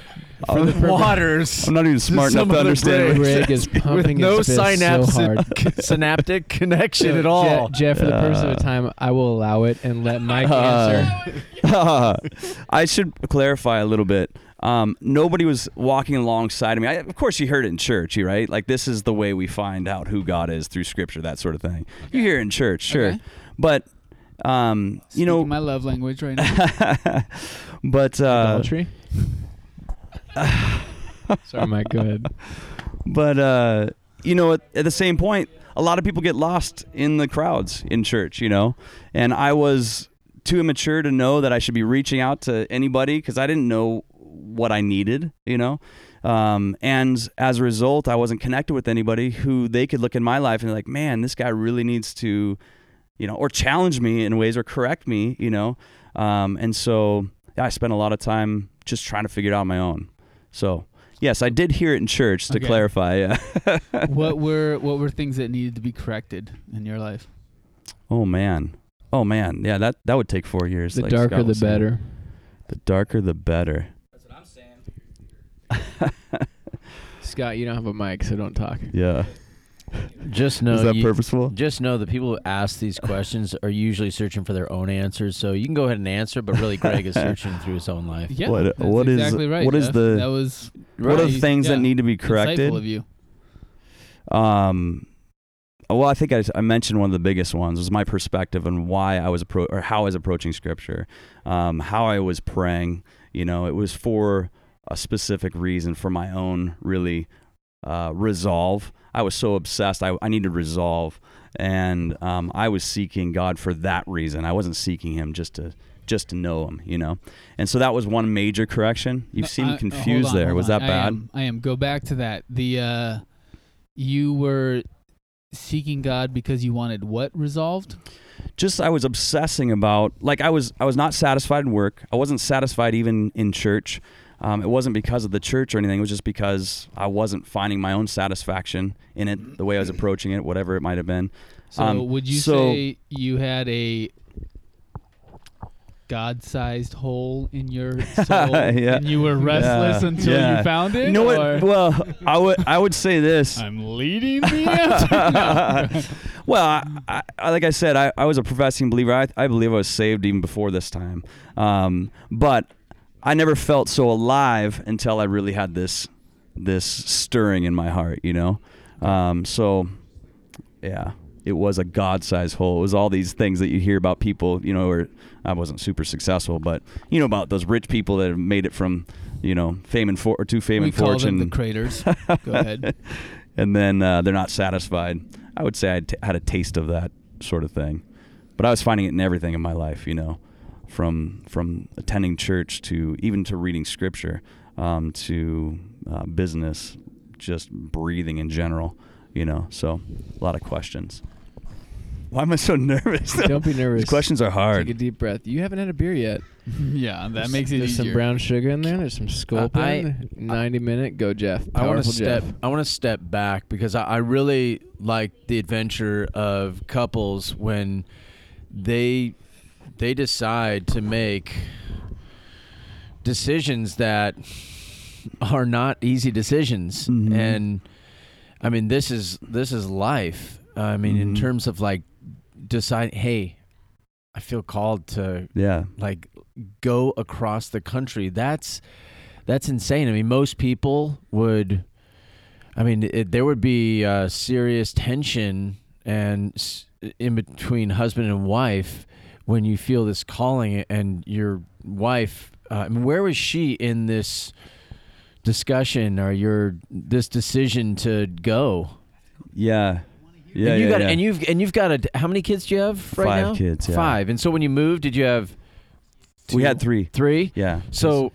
For the waters. I'm not even smart enough to understand. what Greg is with pumping no his fist so synaptic hard. synaptic connection at Je- all. Jeff, for the purpose of the time, I will allow it and let Mike Uh, answer. I should clarify a little bit. Um, nobody was walking alongside of me. I, of course, you heard it in church, you right? Like this is the way we find out who God is through Scripture, that sort of thing. You hear it in church, sure, Okay. but um, you know, my love language right now. but uh, Adultery. Sorry, Mike. Go ahead. but uh, you know, at, at the same point, a lot of people get lost in the crowds in church, you know, and I was too immature to know that I should be reaching out to anybody because I didn't know what I needed, you know. Um, and as a result, I wasn't connected with anybody who they could look in my life and be like, man, this guy really needs to, you know, or challenge me in ways or correct me, you know. Um, and so yeah, I spent a lot of time just trying to figure it out on my own. So yes, I did hear it in church to Okay. clarify. Yeah. what were what were things that needed to be corrected in your life? oh man. Oh man. Yeah, that that would take four years. The like darker, Scott the better. The darker, the better. That's what I'm saying. Scott, you don't have a mic, so don't talk. Yeah. Just know Is that you- purposeful? Just know the people who ask these questions are usually searching for their own answers. So you can go ahead and answer, but really, Greg is searching through his own life. Yeah, What- that's what is- exactly right. what is Jeff. the- that was What are the right. things that Yeah. need to be corrected? insightful of you. Um, well, I think I, I mentioned one of the biggest ones was my perspective on why I was appro- or how I was approaching Scripture, um, how I was praying. You know, it was for a specific reason, for my own really uh, resolve. I was so obsessed. I, I needed resolve, and um, I was seeking God for that reason. I wasn't seeking Him just to just to know Him. You know, and so that was one major correction. You No, seemed I- uh, confused on, there. Was on. that I bad? am, I am. Go back to that. The uh, you were seeking God because you wanted what resolved? just I was obsessing about like I was I was not satisfied in work. I wasn't satisfied even in church. Um, it wasn't because of the church or anything. It was just because I wasn't finding my own satisfaction in it, the way I was approaching it, whatever it might have been. So Um, would you so- say you had a God-sized hole in your soul, Yeah. and you were restless Yeah. until Yeah. you found it? You know what? Well, I would I would say this. I'm leading the answer. Well, I, I, like I said, I, I was a professing believer. I, I believe I was saved even before this time. Um, but I never felt so alive until I really had this this stirring in my heart, you know. Um, so, yeah, it was a God-sized hole. It was all these things that you hear about people, you know, or I wasn't super successful, but you know about those rich people that have made it from, you know, fame and for or to fame we and call fortune them the craters. Go ahead. and then uh, they're not satisfied. I would say I t- had a taste of that sort of thing, but I was finding it in everything in my life. You know, from from attending church to even to reading scripture, um, to uh, business, just breathing in general. You know, so a lot of questions. Why am I so nervous? Don't be nervous. These questions are hard. Take a deep breath. You haven't had a beer yet. yeah, that There's- makes it There's easier. some brown sugar in there. There's some sculpin. I- 90 minute. Go, Jeff. I want to Powerful step. Jeff. I want to step back because I, I really like the adventure of couples when they they decide to make decisions that are not easy decisions, Mhm. and I mean this is this is life. I mean, in Mhm. terms of like decide, hey, I feel called to Yeah. like go across the country that's That's insane. I mean, most people would. I mean, it, there would be uh, serious tension and s- in between husband and wife when you feel this calling, and your wife. Uh, I mean, where was she in this discussion or your this decision to go? Yeah. Yeah. and you yeah, got yeah. and you've and you've got a how many kids do you have right Five now? kids, yeah. Five. And so when you moved, did you have? we had three. three. Yeah. So,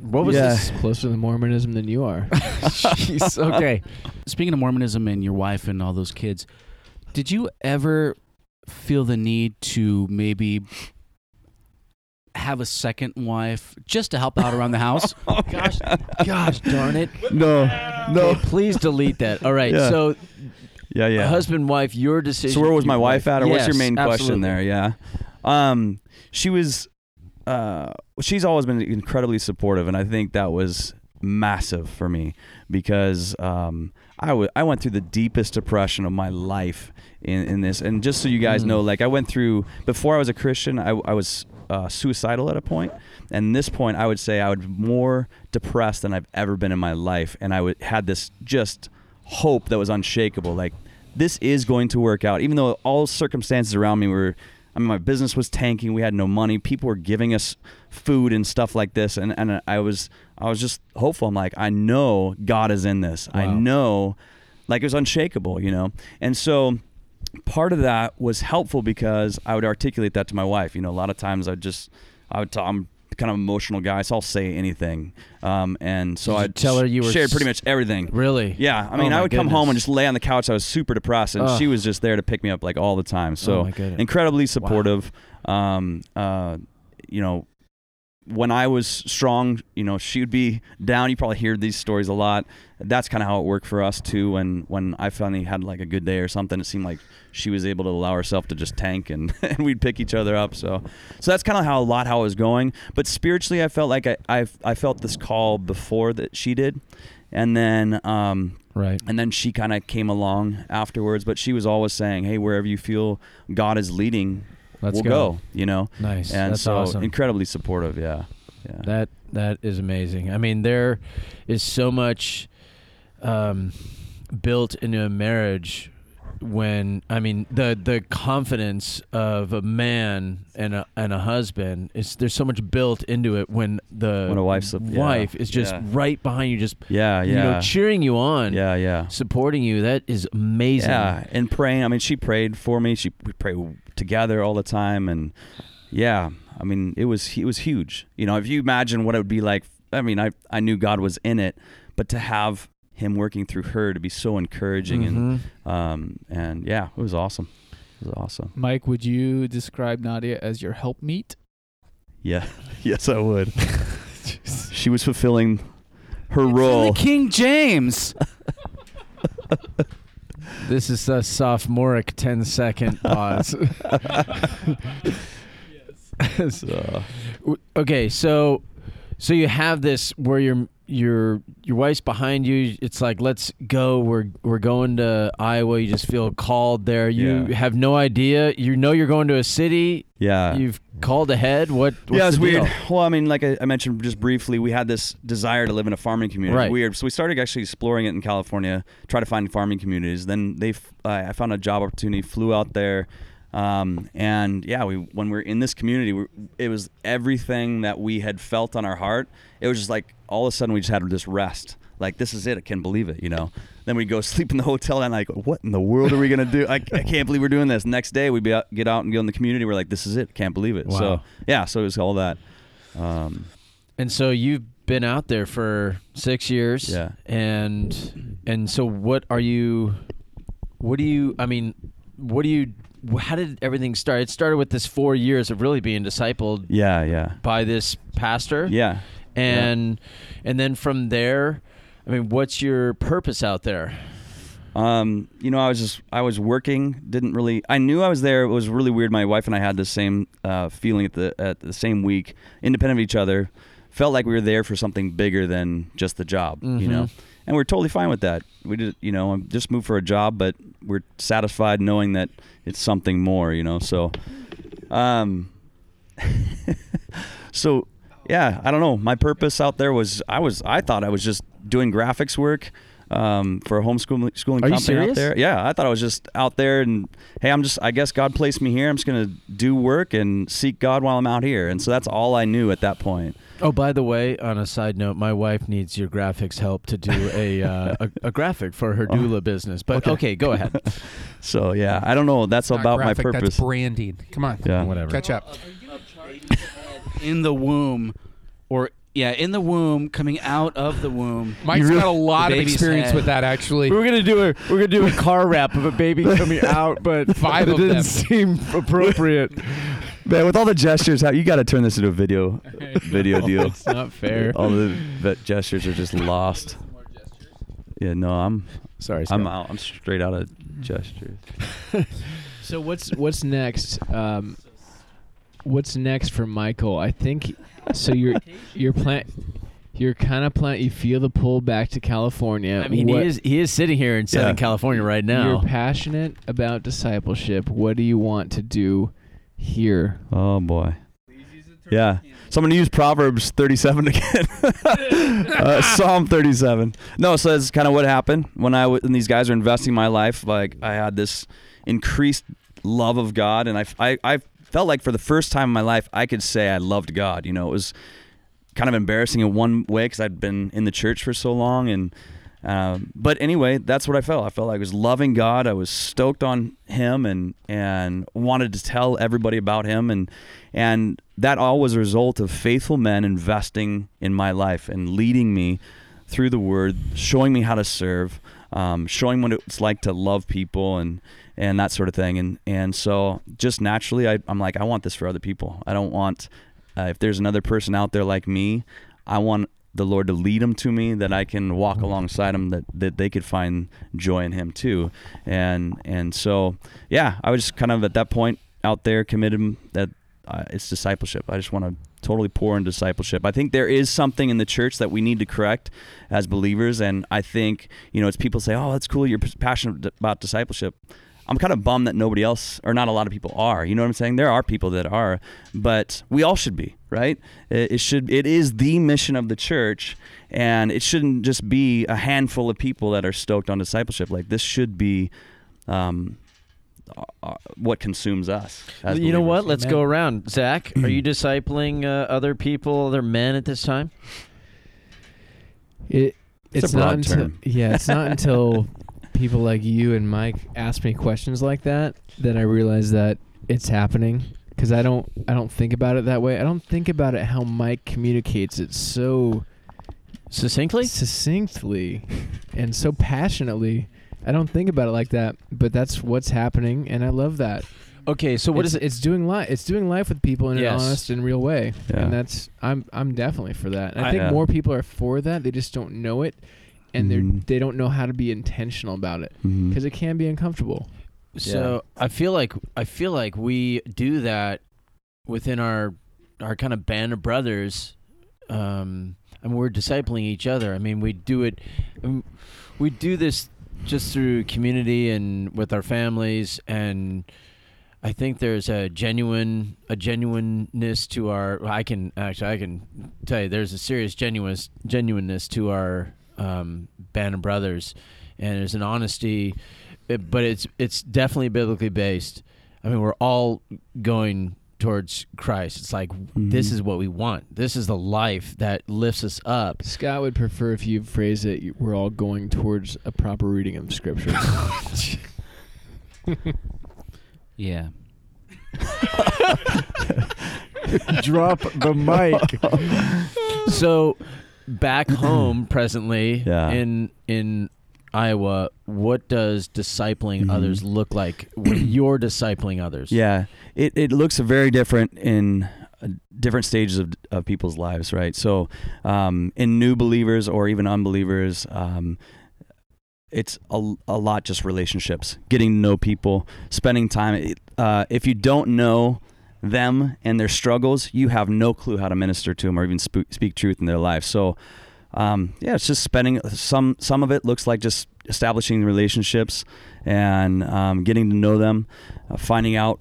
what was Yeah. this? Closer to Mormonism than you are. Jeez. Okay. Speaking of Mormonism and your wife and all those kids, did you ever feel the need to maybe have a second wife just to help out around the house? Oh Gosh, gosh darn it. no. No. Okay, please delete that. All right. Yeah. So, Yeah. Yeah. husband, wife, your decision. So where was my wife at, or what's your Yes, main question there? Yeah, um, she was. Uh, she's always been incredibly supportive, and I think that was massive for me because um, I w- I went through the deepest depression of my life in, in this. And just so you guys Mm. know, like I went through before I was a Christian, I, I was uh, suicidal at a point, and this point I would say I was more depressed than I've ever been in my life, and I would had this just hope that was unshakable, like this is going to work out, even though all circumstances around me were. I mean, my business was tanking. We had no money. People were giving us food and stuff like this, and, and I was I was just hopeful. I'm like, I know God is in this. I know, like it was unshakable, you know. And so, part of that was helpful because I would articulate that to my wife. You know, a lot of times I just I would tell, I'm kind of emotional guy, so I'll say anything. Um, and so I tell her you were shared pretty much everything. Really? Yeah, I Oh mean, my I would come home and just lay on the couch. I was super depressed, and she was just there to pick me up like all the time. So Oh incredibly supportive. Um, uh, you know, when I was strong, you know, she would be down. You probably hear these stories a lot. That's kind of how it worked for us too. When when I finally had like a good day or something, it seemed like she was able to allow herself to just tank, and, and we'd pick each other up. So so that's kind of how a lot how it was going. But spiritually, I felt like I I, I felt this call before that she did, and then um, Right. and then she kind of came along afterwards, but she was always saying, "Hey, wherever you feel God is leading, Let's we'll go. go. You know, Nice. and That's so awesome. incredibly supportive. Yeah, yeah. That that is amazing. I mean, there is so much um, built into a marriage when I mean the the confidence of a man and a and a husband is there's so much built into it when the When a wife's a- yeah, wife is just yeah. right behind you, just yeah, you yeah, know cheering you on, yeah, yeah. supporting you. That is amazing. Yeah, and praying. I mean, she prayed for me. She we pray together all the time, and yeah, I mean, it was it was huge. You know, if you imagine what it would be like. I mean, I I knew God was in it, but to have Him working through her to be so encouraging and Mhm. um and yeah, it was awesome. It was awesome. Mike, would you describe Nadia as your helpmeet? Yeah, yes, I would. she was fulfilling her role. King James. This is a sophomoric 10 second pause. So, okay, so so you have this where your your your wife's behind you. It's like let's go. We're we're going to Iowa. You just feel called there. You Yeah. have no idea. You know you're going to a city. yeah. You've called ahead. What? What's yeah, it's the weird. Well, I mean, like I, I mentioned just briefly, we had this desire to live in a farming community. Right. Weird. So we started actually exploring it in California, try to find farming communities. Then they, uh, I found a job opportunity, flew out there, um, and yeah, we when we are in this community, we, it was everything that we had felt on our heart. It was just like all of a sudden we just had this rest. Like this is it. I can't believe it. You know. Then we go sleep in the hotel and like, what in the world are we gonna do? I, I can't believe we're doing this. Next day we'd be out, get out and go in the community. We're like, this is it. Can't believe it. So yeah, so it was all that. Um, And so you've been out there for six years. Yeah. And and so what are you? What do you? I mean, what do you? How did everything start? It started with this four years of really being discipled yeah, yeah, by this pastor. yeah. and and then from there i mean what's your purpose out there Um, you know, I was just I was working. Didn't really. I knew I was there. It was really weird. My wife and I had the same uh, feeling at the at the same week, independent of each other. Felt like we were there for something bigger than just the job. You know, Mhm. And we're totally fine with that. We did. You know, just moved for a job, but we're satisfied knowing that it's something more. You know, so. Um. so yeah, I don't know. My purpose out there was I was I thought I was just doing graphics work um, for a homeschooling schooling Are company out there. Yeah, I thought I was just out there and hey, I'm just I guess God placed me here. I'm just gonna do work and seek God while I'm out here, and so that's all I knew at that point. Oh, by the way, on a side note, my wife needs your graphics help to do a uh, a, a graphic for her doula business. But okay, go ahead. So yeah, I don't know. That's Not about my graphic, purpose. That's branding. Come on. Yeah. Whatever. Catch up. in the womb, or yeah, in the womb, coming out of the womb. Mike's got a lot of experience head. with that, actually. We're gonna do a we're gonna do a car wrap of a baby coming out, but Five it of didn't them. seem appropriate. Man, with all the gestures, how you got to turn this into a video video deal. It's not fair. All the the gestures are just lost. Yeah, no, I'm Sorry, I'm out. I'm straight out of gestures. So what's what's next? Um, what's next for Michael? I think so. You're you're plan. You're kind of plan. You feel the pull back to California. I mean, What- he is he is sitting here in Southern Yeah. California right now. You're passionate about discipleship. What do you want to do here? Oh boy. Yeah. So I'm gonna use Proverbs 37 again. uh, Psalm 37. No, so that's kind of what happened when I w- when these guys are investing my life. Like I had this increased love of God, and I I felt like for the first time in my life I could say I loved God. You know, it was kind of embarrassing in one way because I'd been in the church for so long and. Um, but anyway, that's what I felt. I felt like I was loving God. I was stoked on Him, and and wanted to tell everybody about Him, and and that all was a result of faithful men investing in my life and leading me through the Word, showing me how to serve, um, showing what it's like to love people, and and that sort of thing. And and so just naturally, I, I'm like, I want this for other people. I don't want uh, if there's another person out there like me, I want the Lord to lead them to me that I can walk alongside them that, that they could find joy in him too. And and so yeah, I was just kind of at that point out there committed that uh, it's discipleship. I just want to totally pour in discipleship. I think there is something in the church that we need to correct as believers and I think, you know, it's people say, "Oh, that's cool, you're passionate about discipleship." I'm kind of bummed that nobody else or not a lot of people are. You know what I'm saying? There are people that are, but we all should be, right? It, it should it is the mission of the church and it shouldn't just be a handful of people that are stoked on discipleship. Like this should be um uh, uh, what consumes us. as you know what? Let's go around. Zach, are you discipling uh, other people, other men at this time? It It's it's, not until yeah, it's not until people like you and Mike ask me questions like that that I realize that it's happening because I don't I don't think about it that way. I don't think about it how Mike communicates it so Succinctly? succinctly and so passionately. I don't think about it like that, but that's what's happening, and I love that. Okay, so what it's, is it? It's doing life. It's doing life with people in Yes. an honest and real way, Yeah. and that's I'm I'm definitely for that. And I, I- think more people are for that. They just don't know it, and Mhm. they're they don't know how to be intentional about it because it can be uncomfortable. So I feel like I feel like we do that within our our kind of band of brothers. Um, I mean, we're discipling each other. I mean, we do it. um, We do this just through community and with our families, and I think there's a genuine a genuineness to our. I can actually I can tell you there's a serious genuine genuineness to our um, band of brothers, and there's an honesty, it- but it's it's definitely biblically based. I mean, we're all going towards Christ. It's like this Mhm. is what we want. This is the life that lifts us up. Scott would prefer if you phrase it. We're all going towards a proper reading of scripture. Yeah. Drop the mic. so back home presently Yeah. in in Iowa, what does discipling Mhm. others look like when you're discipling others? Yeah, it, it looks very different in uh, different stages of, of people's lives, right? So, um, in new believers or even unbelievers, um, it's a, a lot just relationships, getting to know people, spending time. Uh, if you don't know them and their struggles, you have no clue how to minister to them or even sp- speak truth in their life. So, um, yeah, it's just spending some some of it looks like just establishing relationships and um, getting to know them, uh, finding out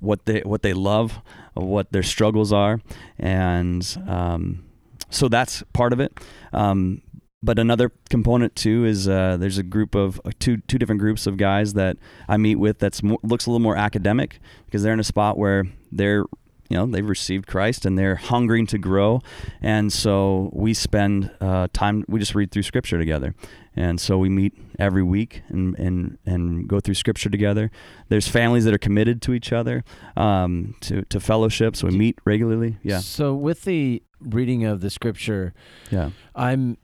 what they what they love, what their struggles are, and um, so that's part of it. Um, but another component too is uh, there's a group of uh, two two different groups of guys that I meet with that's mo- looks a little more academic because they're in a spot where they're you know they've received Christ and they're hungering to grow, and so we spend uh, time we just read through Scripture together, and so we meet every week and and and go through Scripture together. There's families that are committed to each other, um, to to fellowship, so we meet regularly. Yeah, So with the reading of the scripture, yeah, I'm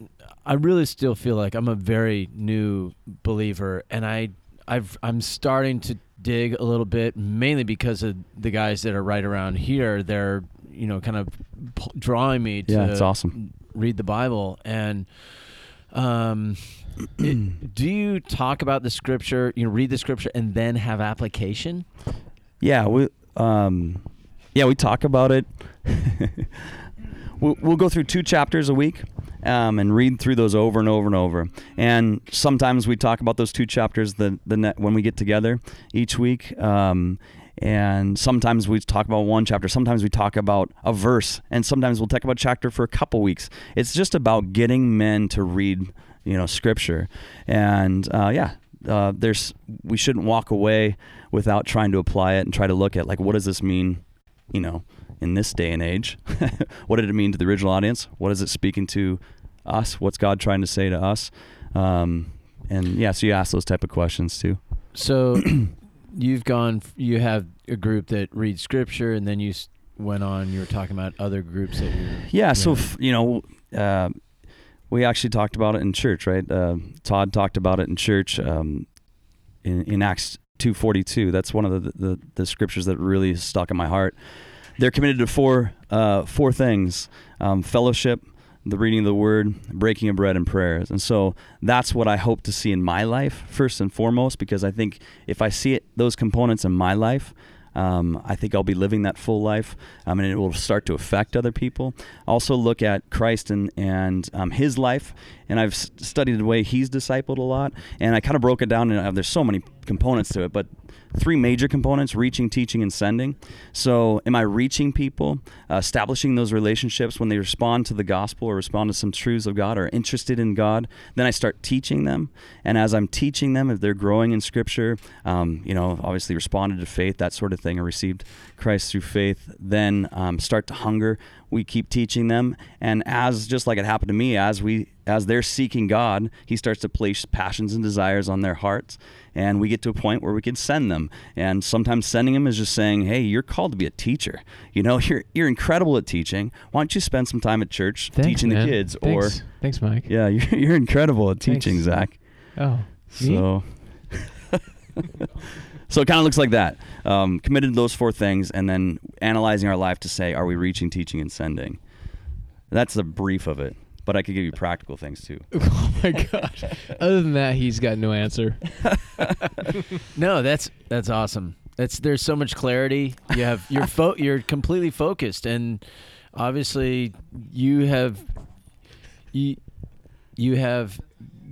I really still feel like I'm a very new believer. And I I've I'm starting to dig a little bit mainly because of the guys that are right around here they're you know kind of p- drawing me to yeah. It's awesome. read the Bible and um it- do you talk about the scripture you know read the scripture and then have application Yeah, we um, yeah we talk about it. we'll, we'll go through two chapters a week um, and read through those over and over and over. And sometimes we talk about those two chapters the the when we get together each week. Um, and sometimes we talk about one chapter. Sometimes we talk about a verse, and sometimes we'll talk about a chapter for a couple weeks. It's just about getting men to read, you know, scripture. And uh, yeah, uh, there's we shouldn't walk away without trying to apply it and try to look at like what does this mean, you know, in this day and age. what did it mean to the original audience? What is it speaking to us? What's God trying to say to us? Um, and yeah, so you ask those type of questions too. So you've gone, you have a group that reads scripture, and then you went on. You were talking about other groups that you. Yeah, so f- you know, uh, we actually talked about it in church, right? Uh, Todd talked about it in church um, in, in Acts two forty two. That's one of the, the the scriptures that really stuck in my heart. They're committed to four uh, four things: um, fellowship, the reading of the word, breaking of bread, and prayers. And so that's what I hope to see in my life first and foremost, because I think if I see it, those components in my life, um, I think I'll be living that full life, um, and it will start to affect other people. Also, look at Christ and and um, His life, and I've studied the way He's discipled a lot, and I kind of broke it down. And uh, there's so many components to it, but three major components reaching teaching and sending. So am i reaching people uh, establishing those relationships when they respond to the gospel or respond to some truths of god or interested in god? Then i start teaching them. And as i'm teaching them if they're growing in scripture um, you know obviously responded to faith that sort of thing or received christ through faith then um, start to hunger we keep teaching them and as just like it happened to me as we as they're seeking god he starts to place passions and desires on their hearts and we get to a point where we can send them and sometimes sending them is just saying hey you're called to be a teacher you know you're you're incredible at teaching why don't you spend some time at church Thanks, teaching man. the kids Thanks. or thanks, Mike. yeah you're, you're incredible at teaching Thanks. zach Oh, so so it kind of looks like that um, committed to those four things and then analyzing our life to say are we reaching teaching and sending that's the brief of it but i could give you practical things too oh my gosh. Other than that, he's got no answer. No, that's that's awesome. That's there's so much clarity. You have you're fo- you're completely focused, and obviously you have you you have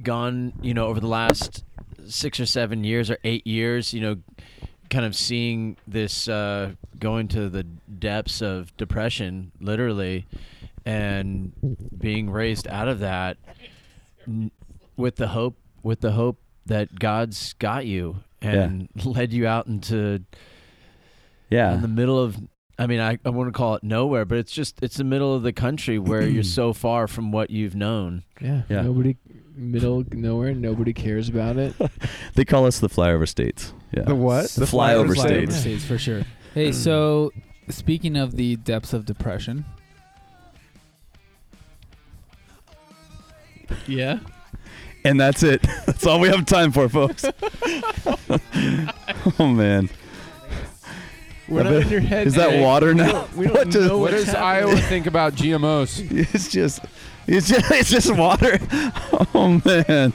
gone you know over the last six or seven years or eight years. You know, kind of seeing this uh, going to the depths of depression, literally, and being raised out of that n- with the hope with the hope that God's got you and led you out into yeah in the middle of I mean I, I want to call it nowhere but it's just it's the middle of the country where you're so far from what you've known Yeah. Yeah. Nobody, middle nowhere. Nobody cares about it. they call us the flyover states yeah The what? the, flyover, Flyover states states for sure. Hey, so mm. speaking of the depths of depression, Yeah. and that's it that's all we have time for folks oh man We're not in your head. is that Jake. water We now? don't- We don't, What does- know What does happening. Iowa think about GMOs? it's just it's just it's just water oh man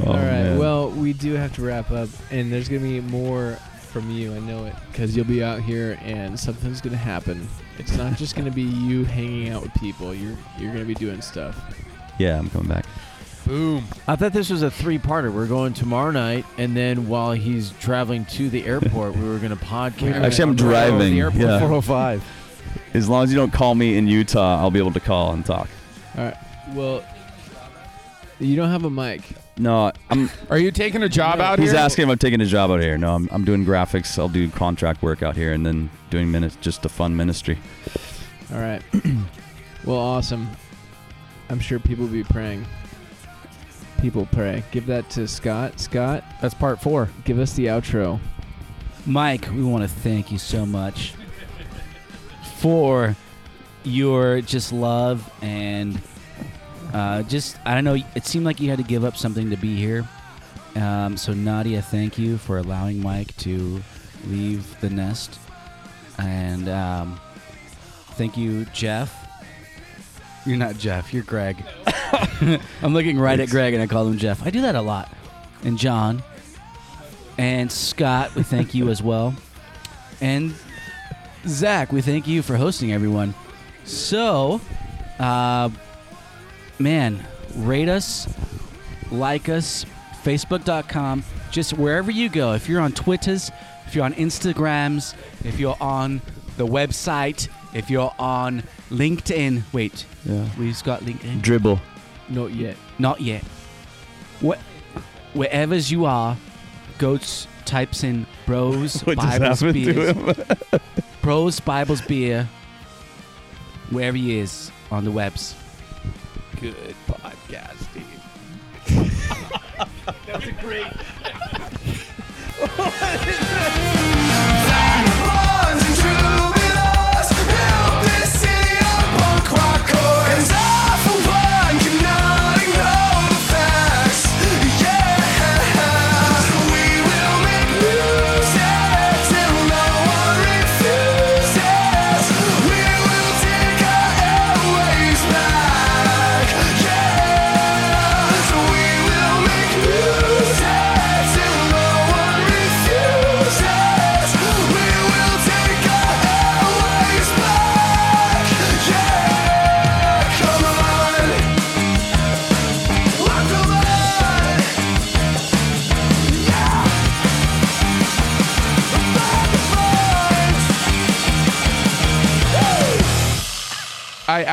oh, All right. man. Well, we do have to wrap up, and there's gonna be more from you. I know it, because you'll be out here, and something's gonna happen. It's not just gonna be you hanging out with people. You're you're gonna be doing stuff. Yeah, I'm coming back. Boom. I thought this was a three-parter. We're going tomorrow night, and then while he's traveling to the airport, we were going to podcast. Actually, I'm on the to driving, The airport yeah. 405. As long as you don't call me in Utah, I'll be able to call and talk. All right. Well, you don't have a mic. No, I'm. Are you taking a job out here? He's here? asking if I'm taking a job out here. No, I'm, I'm doing graphics. I'll do contract work out here, and then doing minutes, just a fun ministry. All right. well, awesome. I'm sure people will be praying. People pray. Give that to Scott. Scott, That's part four. give us the outro. Mike, we want to thank you so much for your just love and uh, just I don't know. It seemed like you had to give up something to be here. Um, so Nadia, thank you for allowing Mike to leave the nest, and um, thank you, Jeff. You're not Jeff. You're Greg. I'm looking right at Greg and I call him Jeff. I do that a lot. And John. And Scott, we thank you as well. And Zach, we thank you for hosting everyone. So, uh, man, rate us, like us, facebook.com, just wherever you go. If you're on Twitters, if you're on Instagrams, if you're on the website, if you're on LinkedIn. Wait, Yeah. we've got LinkedIn. Dribbble. Not yet. Not yet. What, wherever you are, goats types in bros, Bibles, beers. Bros, Bibles, beer. Wherever he is on the webs. Good podcasting. Vagabonds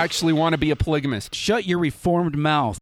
actually want to be a polygamist. Shut your reformed mouth.